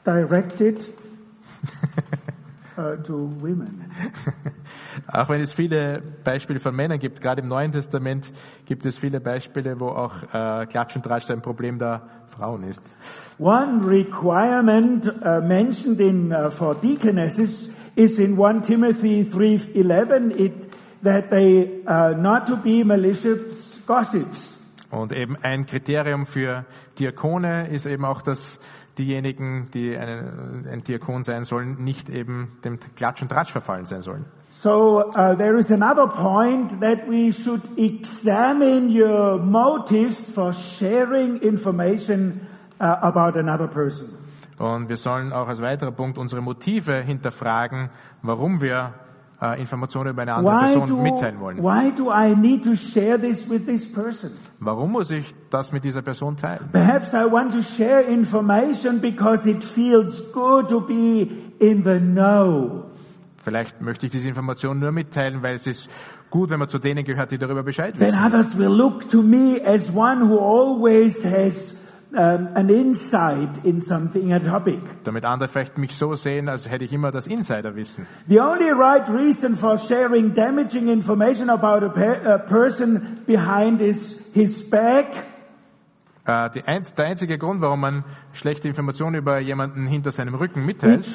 directed uh, to women. Auch wenn es viele Beispiele von Männern gibt, gerade im Neuen Testament gibt es viele Beispiele, wo auch äh, Klatsch und Tratsch ein Problem der Frauen ist. One requirement uh, mentioned in uh, for deaconesses is in 1 Timothy 3:11 it that they uh, not to be malicious gossips. Und eben ein Kriterium für Diakone ist eben auch, dass diejenigen, die einen, ein Diakon sein sollen, nicht eben dem Klatsch und Tratsch verfallen sein sollen. So uh, there is another point that we should examine your motives for sharing information uh, about another person. Und wir sollen auch als weiterer Punkt unsere Motive hinterfragen, warum wir äh, Informationen über eine andere Why Person do, mitteilen wollen. why do I need to share this with this person? Warum muss ich das mit dieser Person teilen? Perhaps I want to share information because it feels good to be in the know. Vielleicht möchte ich diese Information nur mitteilen, weil es ist gut, wenn man zu denen gehört, die darüber Bescheid Then wissen. others will look to me as one who always has um, an insight in something, a topic. Damit andere vielleicht mich so sehen, als hätte ich immer das Insiderwissen. The only right reason for sharing damaging information about a, pe- a person behind his, his back die einz der einzige Grund, warum man schlechte Informationen über jemanden hinter seinem Rücken It mitteilt,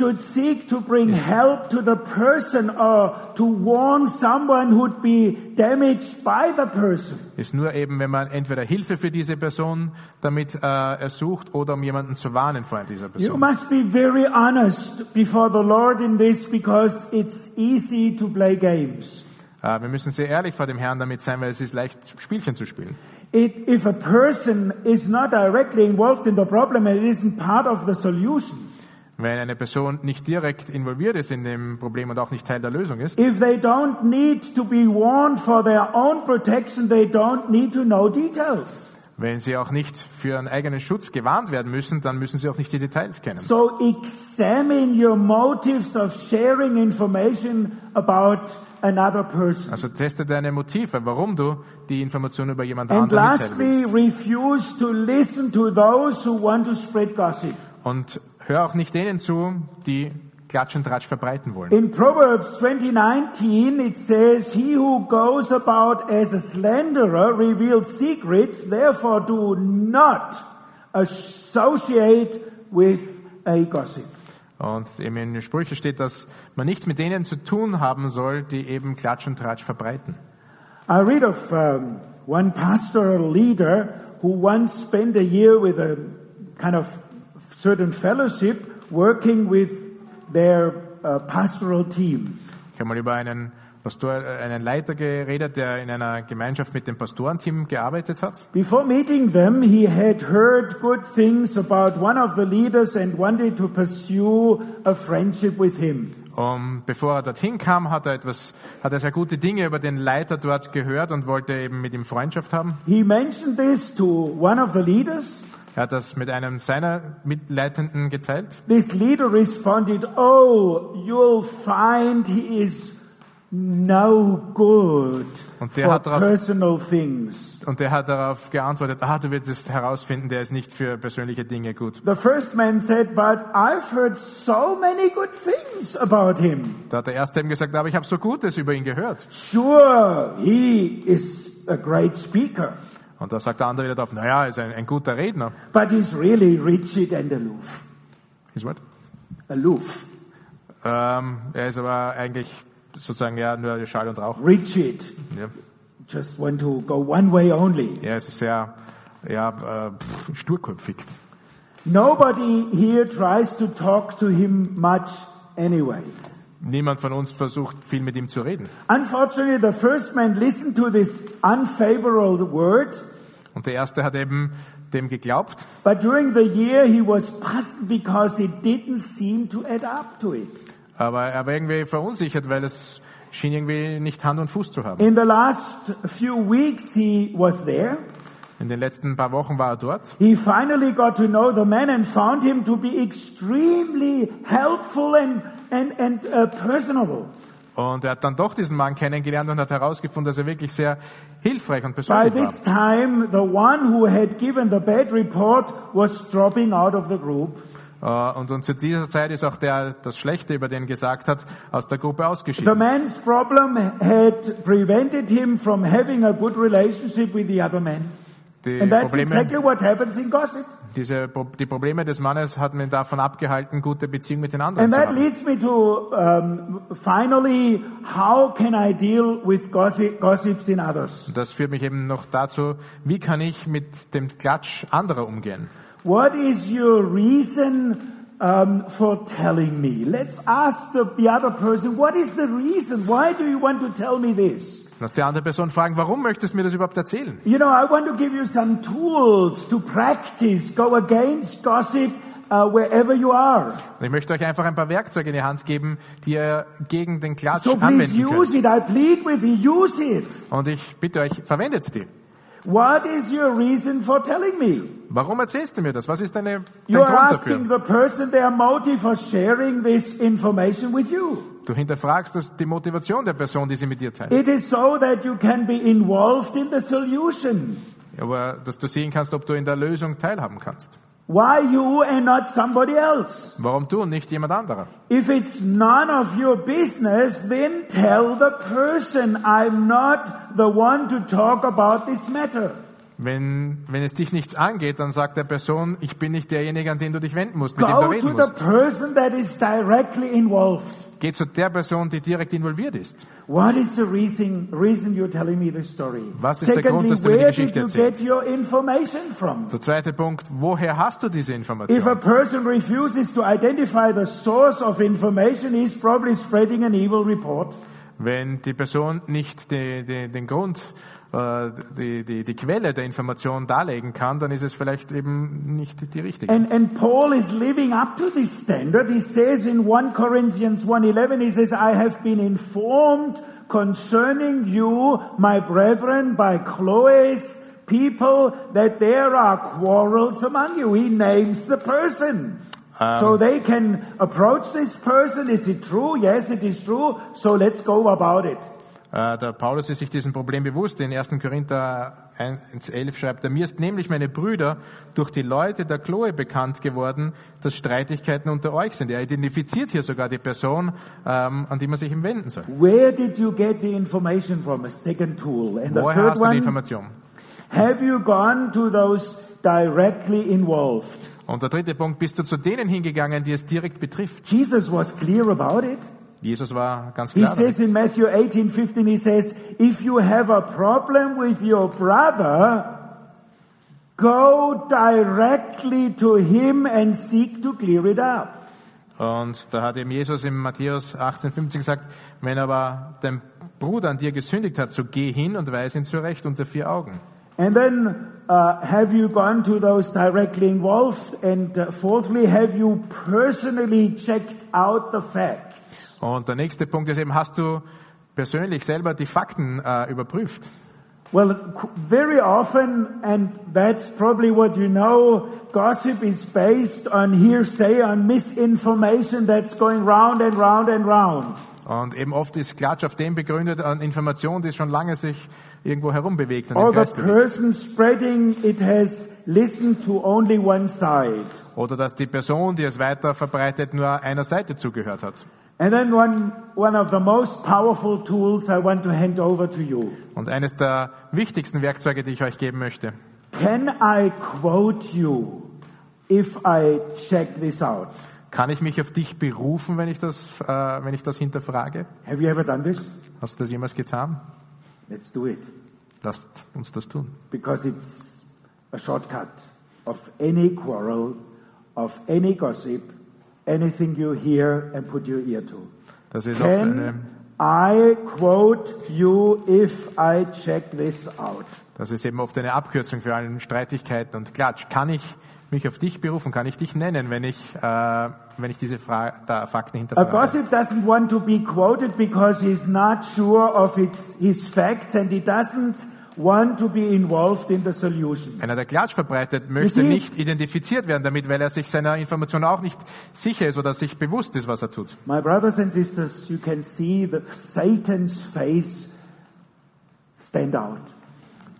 ist nur eben, wenn man entweder Hilfe für diese Person damit äh, ersucht oder um jemanden zu warnen vor dieser You Person. must be very honest before the Lord in this because it's easy to play games. Äh, wir müssen sehr ehrlich vor dem Herrn damit sein, weil es ist leicht, Spielchen zu spielen. It, if a person is not directly involved in the problem and it isn't part of the solution, Wenn eine Person nicht direkt involviert ist in dem Problem und auch nicht Teil der Lösung ist, if they don't need to be warned for their own protection, they don't need to know details. Wenn sie auch nicht für ihren eigenen Schutz gewarnt werden müssen, dann müssen sie auch nicht die Details kennen. So examine your motives of sharing information about another person. Also teste deine Motive, warum du die Information über jemand And anderen lastly, refuse to listen to those who want to spread gossip. Und hör auch nicht denen zu, die Klatsch und Tratsch verbreiten wollen. In Proverbs 20:19 it says, "He who goes about as a slanderer reveals secrets, therefore do not associate with a gossip." Und eben in den Sprüchen steht, dass man nichts mit denen zu tun haben soll, die eben Klatsch und Tratsch verbreiten. I read of um, one pastoral leader who once spent a year with a kind of certain fellowship working with their uh, pastoral team. Ich habe mal über einen Pastor, äh, einen Leiter geredet, der in einer Gemeinschaft mit dem Pastorenteam gearbeitet hat. Before meeting them, he had heard good things about one of the leaders and wanted to pursue a friendship with him. Und bevor er dorthin kam, hat er etwas, hat er sehr gute Dinge über den Leiter dort gehört und wollte eben mit ihm Freundschaft haben. He mentioned this to one of the leaders. Er hat das mit einem seiner Mitleitenden geteilt. This leader responded, Oh, you'll find he is no good Und der for hat darauf- personal things. Und der hat darauf geantwortet, ah, du wirst es herausfinden, der ist nicht für persönliche Dinge gut. The first man said, But I've heard so many good things about him. Da hat der Erste eben gesagt, aber ich habe so Gutes über ihn gehört. Sure, he is a great speaker, Und da sagt der andere wieder drauf, naja, er ist ein, ein guter Redner. but he's really rigid and aloof. Is what? Aloof. Ähm, er ist aber eigentlich sozusagen ja nur Schall und Rauch. Rigid. Ja. Just want to go one way only. Er ist sehr ja, äh, pff, sturköpfig. Nobody here tries to talk to him much anyway. Niemand von uns versucht viel mit ihm zu reden. Unfortunately, the first man listened to this unfavorable word, Und der Erste hat eben dem geglaubt. but during the year he was puzzled because it didn't seem to add up to it. Aber er war irgendwie verunsichert, weil es schien irgendwie nicht Hand und Fuß zu haben. In the last few weeks he was there. In den letzten paar Wochen war er dort. He finally got to know the man and found him to be extremely helpful and, and, and uh, personable. Und er hat dann doch diesen Mann kennengelernt und hat herausgefunden, dass er wirklich sehr hilfreich und By persönlich war. this time, the one who had given the bad report was dropping out of the group. Äh, Und, und zu dieser Zeit ist auch der, das Schlechte über den gesagt hat, aus der Gruppe The ausgeschieden. man's problem had prevented him from having a good relationship with the other man. Die And that's Probleme, exactly what happens in gossip. Diese, die Probleme des Mannes hatten ihn davon abgehalten, gute Beziehung mit den anderen And zu that haben. leads me to um, finally, how can I deal with gossip, gossips in others? Und Das führt mich eben noch dazu, wie kann ich mit dem Klatsch anderer umgehen? What is your reason um, for telling me? Let's ask the, the other person, what is the reason? Why do you want to tell me this? Lass die andere Person fragen, warum möchtest du mir das überhaupt erzählen? You know, I want to give you some tools to practice, go against gossip, uh, wherever you are. Ich möchte euch einfach ein paar Werkzeuge in die Hand geben, die ihr gegen den Klatsch So anwenden use könnt. it. I plead with you. Use it. Und ich bitte euch, verwendet die. What is your reason for telling me? Warum erzählst du mir das? Was ist deine, You dein are Grund asking dafür? the person their motive for sharing this information with you. Du hinterfragst das, die Motivation der Person, die sie mit dir teilt. It is so that you can be involved in the solution. Aber dass du sehen kannst, ob du in der Lösung teilhaben kannst. Why you and not somebody else? Warum du und nicht jemand anderer? If it's none of your business, then tell the person, I'm not the one to talk about this matter. Wenn, wenn es dich nichts angeht, dann sagt der Person, ich bin nicht derjenige, an den du dich wenden musst, mit dem du Go reden to the musst. person that is directly involved. Geh zu der Person, die direkt involviert ist. What is the reason, reason you're telling me this story? Was ist der Grund, Secondly, dass du mir die Geschichte erzählst? get your information from? Der zweite Punkt, woher hast du diese If a Information? person refuses to identify the source of information, he's probably spreading an evil report. Wenn die Person nicht die, die, den Grund, die, die, die Quelle der Information darlegen kann, dann ist es vielleicht eben nicht die richtige. And, and Paul is living up to this standard. He says in 1 Corinthians 1.11, he says, I have been informed concerning you, my brethren, by Chloe's people, that there are quarrels among you. He names the person. so they can approach this person. Is it true? Yes, it is true. So let's go about it. Äh, Der Paulus ist sich diesem Problem bewusst. In 1. Korinther 1,11 schreibt er, mir ist nämlich meine Brüder durch die Leute der Chloe bekannt geworden, dass Streitigkeiten unter euch sind. Er identifiziert hier sogar die Person, ähm, an die man sich wenden soll. Where did you get the information from? A second tool. And the Woher third hast du die Information? have you gone to those directly involved? Und der dritte Punkt, bist du zu denen hingegangen, die es direkt betrifft? Jesus was clear about it. Jesus war ganz He klar. says damit. in Matthew 18, 15, he says, if you have a problem with your brother, go directly to him and seek to clear it up. Und da hat eben Jesus in Matthäus 18,50 gesagt, wenn aber dein Bruder an dir gesündigt hat, so geh hin und weise ihn zurecht unter vier Augen. And then, uh, have you gone to those directly involved? And uh, fourthly, have you personally checked out the facts? Und der nächste Punkt ist eben, hast du persönlich selber die Fakten äh, überprüft? Well, very often, and that's probably what you know, gossip is based on hearsay, on misinformation that's going round and round and round. Und eben oft ist Klatsch auf dem begründet, an Informationen, die schon lange sich irgendwo herumbewegt Or the person spreading it has listened to only one side. Oder dass die Person, die es weiter verbreitet, nur einer Seite zugehört hat. And then one, one of the most powerful tools I want to hand over to you. Und eines der wichtigsten Werkzeuge, die ich euch geben möchte. Can I quote you if I check this out? Kann ich mich auf dich berufen, wenn ich das, äh, wenn ich das hinterfrage? Have you ever done this? Hast du das jemals getan? Let's do it. Lasst uns das tun. because it's a shortcut of any quarrel, of any gossip, anything you hear and put your ear to. Das ist oft eine, Can I quote you if I check this out? das ist eben oft eine Abkürzung für allen Streitigkeiten und Klatsch. Kann ich mich auf dich berufen? Kann ich dich nennen, wenn ich, äh, wenn ich diese Fra da Fakten A hinterfrage? gossip doesn't want to be quoted because he's not sure of its, his facts and he doesn't want to be involved in the solution. Einer, der Klatsch verbreitet, möchte see- nicht identifiziert werden damit, weil er sich seiner Information auch nicht sicher ist oder sich bewusst ist, was er tut. My brothers and sisters, you can see the Satan's face stand out.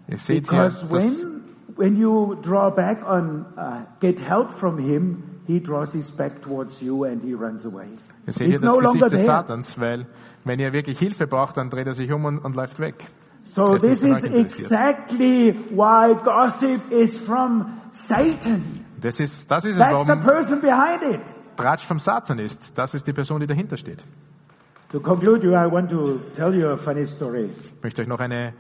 Ihr seht hier, Because dass, when, when you draw back on, uh, get help from him, he draws his back towards you and he runs away. ihr seht He's hier das no Gesicht des. Satans, weil wenn ihr wirklich Hilfe braucht, dann dreht er sich um und, und läuft weg. So this is exactly why gossip is from Satan. Das ist, das ist es, That's the person behind it. Tratsch vom Satan ist. Das ist die Person, die dahinter steht. To conclude, you, I want to tell you a funny story. Ich möchte euch noch eine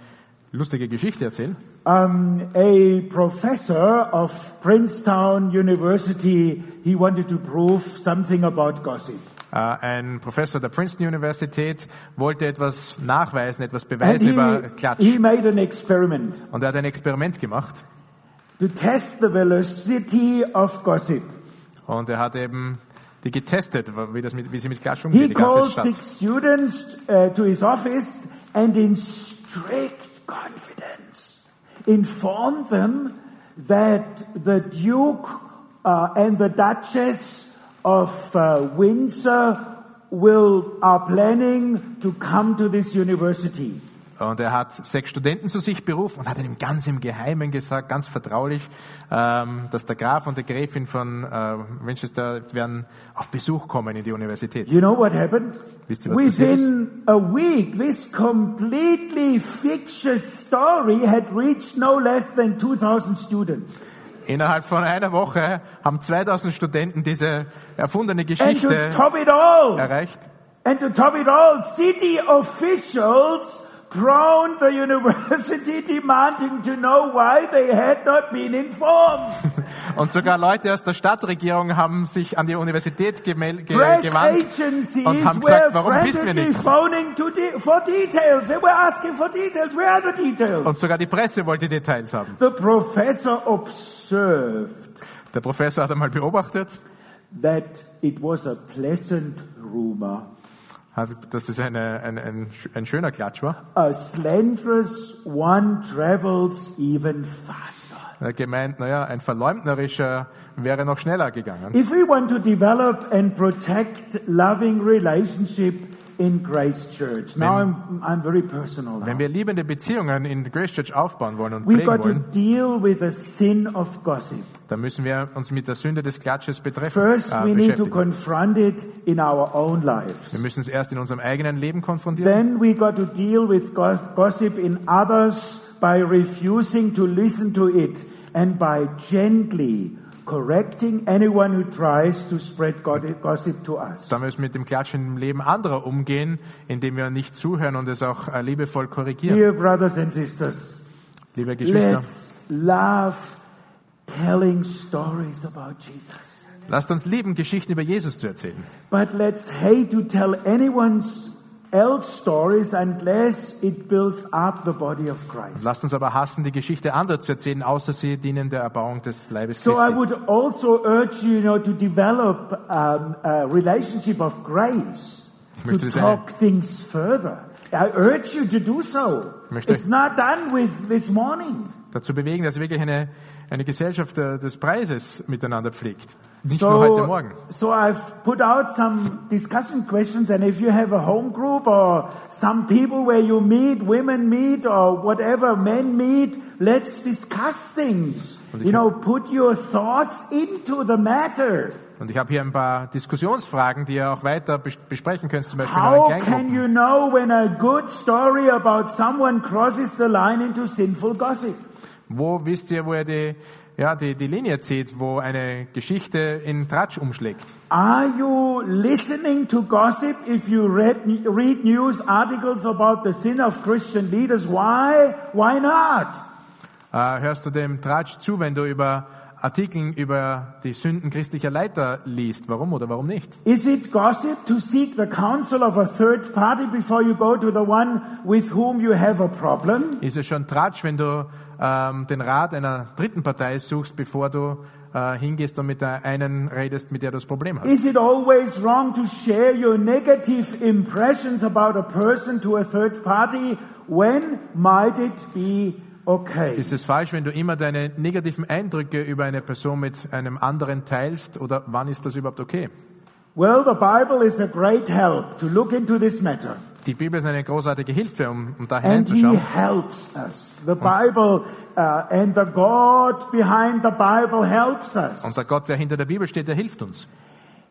lustige Geschichte erzählen. Um, a professor of Princeton University, he wanted to prove something about gossip. Äh, ein Professor der Princeton Universität wollte etwas nachweisen, etwas beweisen über he, Klatsch. an experiment Und er hat ein Experiment gemacht. to test the velocity of gossip. Und er hat eben die getestet, wie, das mit, wie sie mit Klatsch umgehen, He die ganze called Stadt. six students uh, to his office and in strict confidence informed them that the Duke uh, and the Duchess of uh, Windsor will are planning to come to this university. Und er hat sechs Studenten zu sich berufen und hat ihnen ganz im Geheimen gesagt, ganz vertraulich, ähm, dass der Graf und die Gräfin von äh, Winchester werden auf Besuch kommen in die Universität. You know what happened? Wisst ihr, was? Within a week, this completely fictitious story had reached no less than 2,000 students. Innerhalb von einer Woche haben 2000 Studenten diese erfundene Geschichte erreicht. and to top it all, city officials thrown the university demanding to know why they had not been informed. Und sogar Leute aus der Stadtregierung haben sich an die Universität ge gewandt und haben gesagt, warum wissen wir nichts? phoning to de- for details. They were asking for details. Where are the details? Und sogar die Presse wollte Details haben. The professor observed Der Professor hat einmal beobachtet, that it was a pleasant rumor. Hat, dass es eine, ein, ein, ein schöner Klatsch war. A slanderous one travels even faster. Er gemeint, naja, ein verleumdnerischer wäre noch schneller gegangen. If we want to develop and protect loving relationship in Grace Church, now I'm, I'm very personal now. Wenn wir liebende Beziehungen in Grace Church aufbauen wollen und We've pflegen got to wollen, deal with the sin of gossip. dann müssen wir uns mit der Sünde des Klatsches betreffen, First, äh, we need to beschäftigen. confront it in our own lives. Wir müssen es erst in unserem eigenen Leben konfrontieren. Then we got to deal with go- gossip in others by refusing to listen to it and by gently correcting anyone who tries to spread go- gossip to us. Dann müssen wir mit dem Klatschen im Leben anderer umgehen, indem wir nicht zuhören und es auch äh, liebevoll korrigieren. Dear brothers and sisters, Liebe Geschwister, let's love telling stories about Jesus. lasst uns lieben, Geschichten über Jesus zu erzählen. But let's hate to tell anyone's else stories unless it builds up the body of Christ. Lasst uns aber hassen, die Geschichte anderer zu erzählen, außer sie dienen der Erbauung des Leibes So I Christi. would also urge you, know, to develop um, a relationship of grace, to talk things further. I urge you to do so. möchte- It's not done with this morning. Dazu bewegen, dass wirklich eine, eine Gesellschaft äh, des Preises miteinander pflegt. Nicht nur heute Morgen. so I've put out some discussion questions, and if you have a home group or some people where you meet, women meet, or whatever, men meet, let's discuss things. You know, put your thoughts into the matter. Und ich habe hier ein paar Diskussionsfragen, die ihr auch weiter bes- besprechen könnt, zum Beispiel in How euren can you know when a good story about someone crosses the line into sinful gossip? Wo wisst ihr, wo ihr die, ja, die, die Linie zieht, wo eine Geschichte in Tratsch umschlägt? Are you listening to gossip if you read, read news articles about the sin of Christian leaders? Why? Why not? Äh, hörst du dem Tratsch zu, wenn du über Artikeln über die Sünden christlicher Leiter liest? Warum oder warum nicht? Is it gossip to seek the counsel of a third party before you go to the one with whom you have a problem? Ist es schon Tratsch, wenn du ähm, den Rat einer dritten Partei suchst, bevor du äh, hingehst und mit der einen redest, mit der du das Problem hast? Is it always wrong to share your negative impressions about a person to a third party? When might it be okay? Ist es falsch, wenn du immer deine negativen Eindrücke über eine Person mit einem anderen teilst? Oder wann ist das überhaupt okay? Well, the Bible is a great help to look into this matter. Die Bibel ist eine großartige Hilfe, um, um da And he hineinzuschauen. helps us. The Bible uh, and the God behind the Bible helps us. Und der Gott, der hinter der Bibel steht, der hilft uns.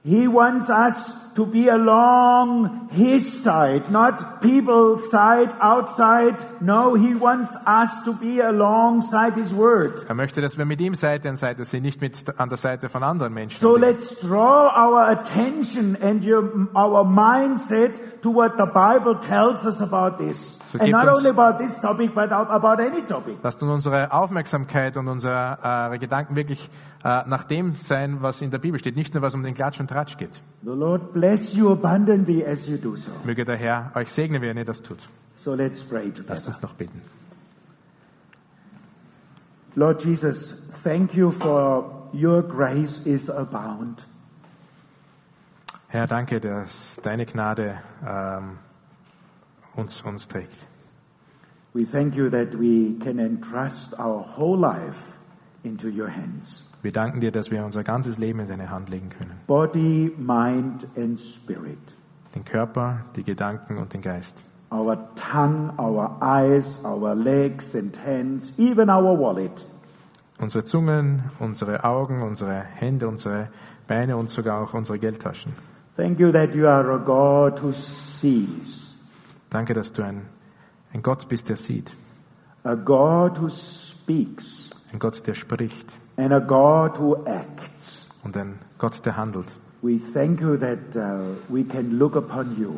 He wants us to be along His side, not people's side, outside. No, He wants us to be alongside His Word. Er möchte, dass wir mit ihm Seite an Seite sind, nicht mit an der Seite von anderen Menschen. So let's draw our attention and your, our mindset to what the Bible tells us about this. So and not uns- only about this topic, but about any topic. Lasst uns unsere Aufmerksamkeit und unsere äh, Gedanken wirklich äh, nach dem sein, was in der Bibel steht, nicht nur was um den Klatsch und Tratsch geht. The Lord bless you abundantly as you do so. Möge der Herr euch segnen, wenn ihr das tut. So let's pray Lasst together. uns noch beten. Lord Jesus, thank you for your grace is abound. Herr, danke, dass deine Gnade ähm, uns, uns trägt. We thank you that we can entrust our whole life into your hands. Wir danken dir, dass wir unser ganzes Leben in deine Hand legen können. Body, mind, and spirit. Den Körper, die Gedanken und den Geist. Our tongue, our eyes, our legs and hands, even our wallet. Unsere Zungen, unsere Augen, unsere Hände, unsere Beine und sogar auch unsere Geldtaschen. Thank you that you are a God who sees, Danke, dass du ein, ein Gott bist, der sieht. a God who speaks, Ein Gott, der spricht. And a God who acts. Und ein Gott, der handelt. We thank you that uh, we can look upon you.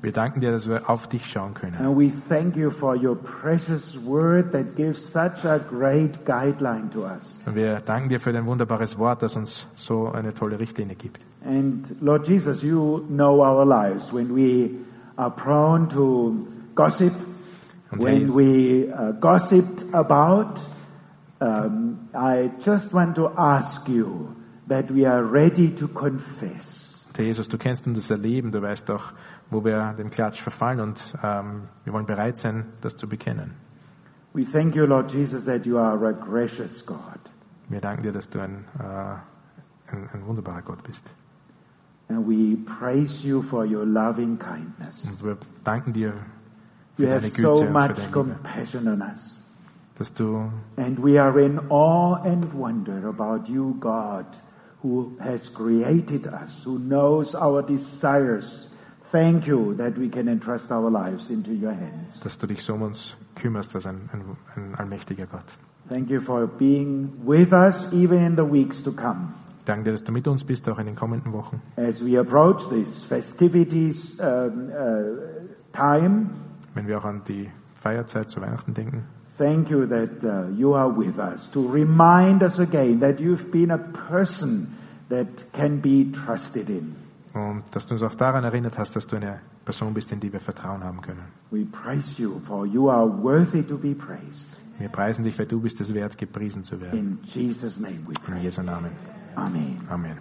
Wir danken dir, dass wir auf dich schauen können. And we thank you for your precious word that gives such a great guideline to us. Und wir danken dir für dein wunderbares Wort, das uns so eine tolle Richtlinie gibt. And Lord Jesus, you know our lives when we are prone to gossip, Und when we uh, gossiped about. Um, I just want to ask you that we are ready to confess. Jesus, du kennst unser Leben, du weißt auch, wo wir dem Klatsch verfallen und ähm, wir wollen bereit sein, das zu bekennen. We thank you, Lord Jesus, that you are a gracious God. Wir danken dir, dass du ein, äh, ein, ein wunderbarer Gott bist. And we praise you for your loving kindness. Und wir danken dir für You deine have Güte so und für much deine compassion on us. Dass du And we are in awe and wonder about you, God, who has created us, who knows our desires. Thank you that we can entrust our lives into your hands. dass du dich so um uns kümmerst als ein, ein, ein allmächtiger Gott. Thank you for being with us even in the weeks to come. Danke dir, dass du mit uns bist, auch in den kommenden Wochen. As we approach this festivities um, uh, time, Wenn wir auch an die Feierzeit zu Weihnachten denken, thank you that uh, you are with us to remind us again that you've been a person that can be trusted in. und dass du uns auch daran erinnert hast, dass du eine Person bist, in die wir Vertrauen haben können. We praise you, for you are worthy to be praised. Wir preisen dich, weil du bist es wert, gepriesen zu werden. In Jesus' name we In pray. Jesu Namen. Amen. Amen.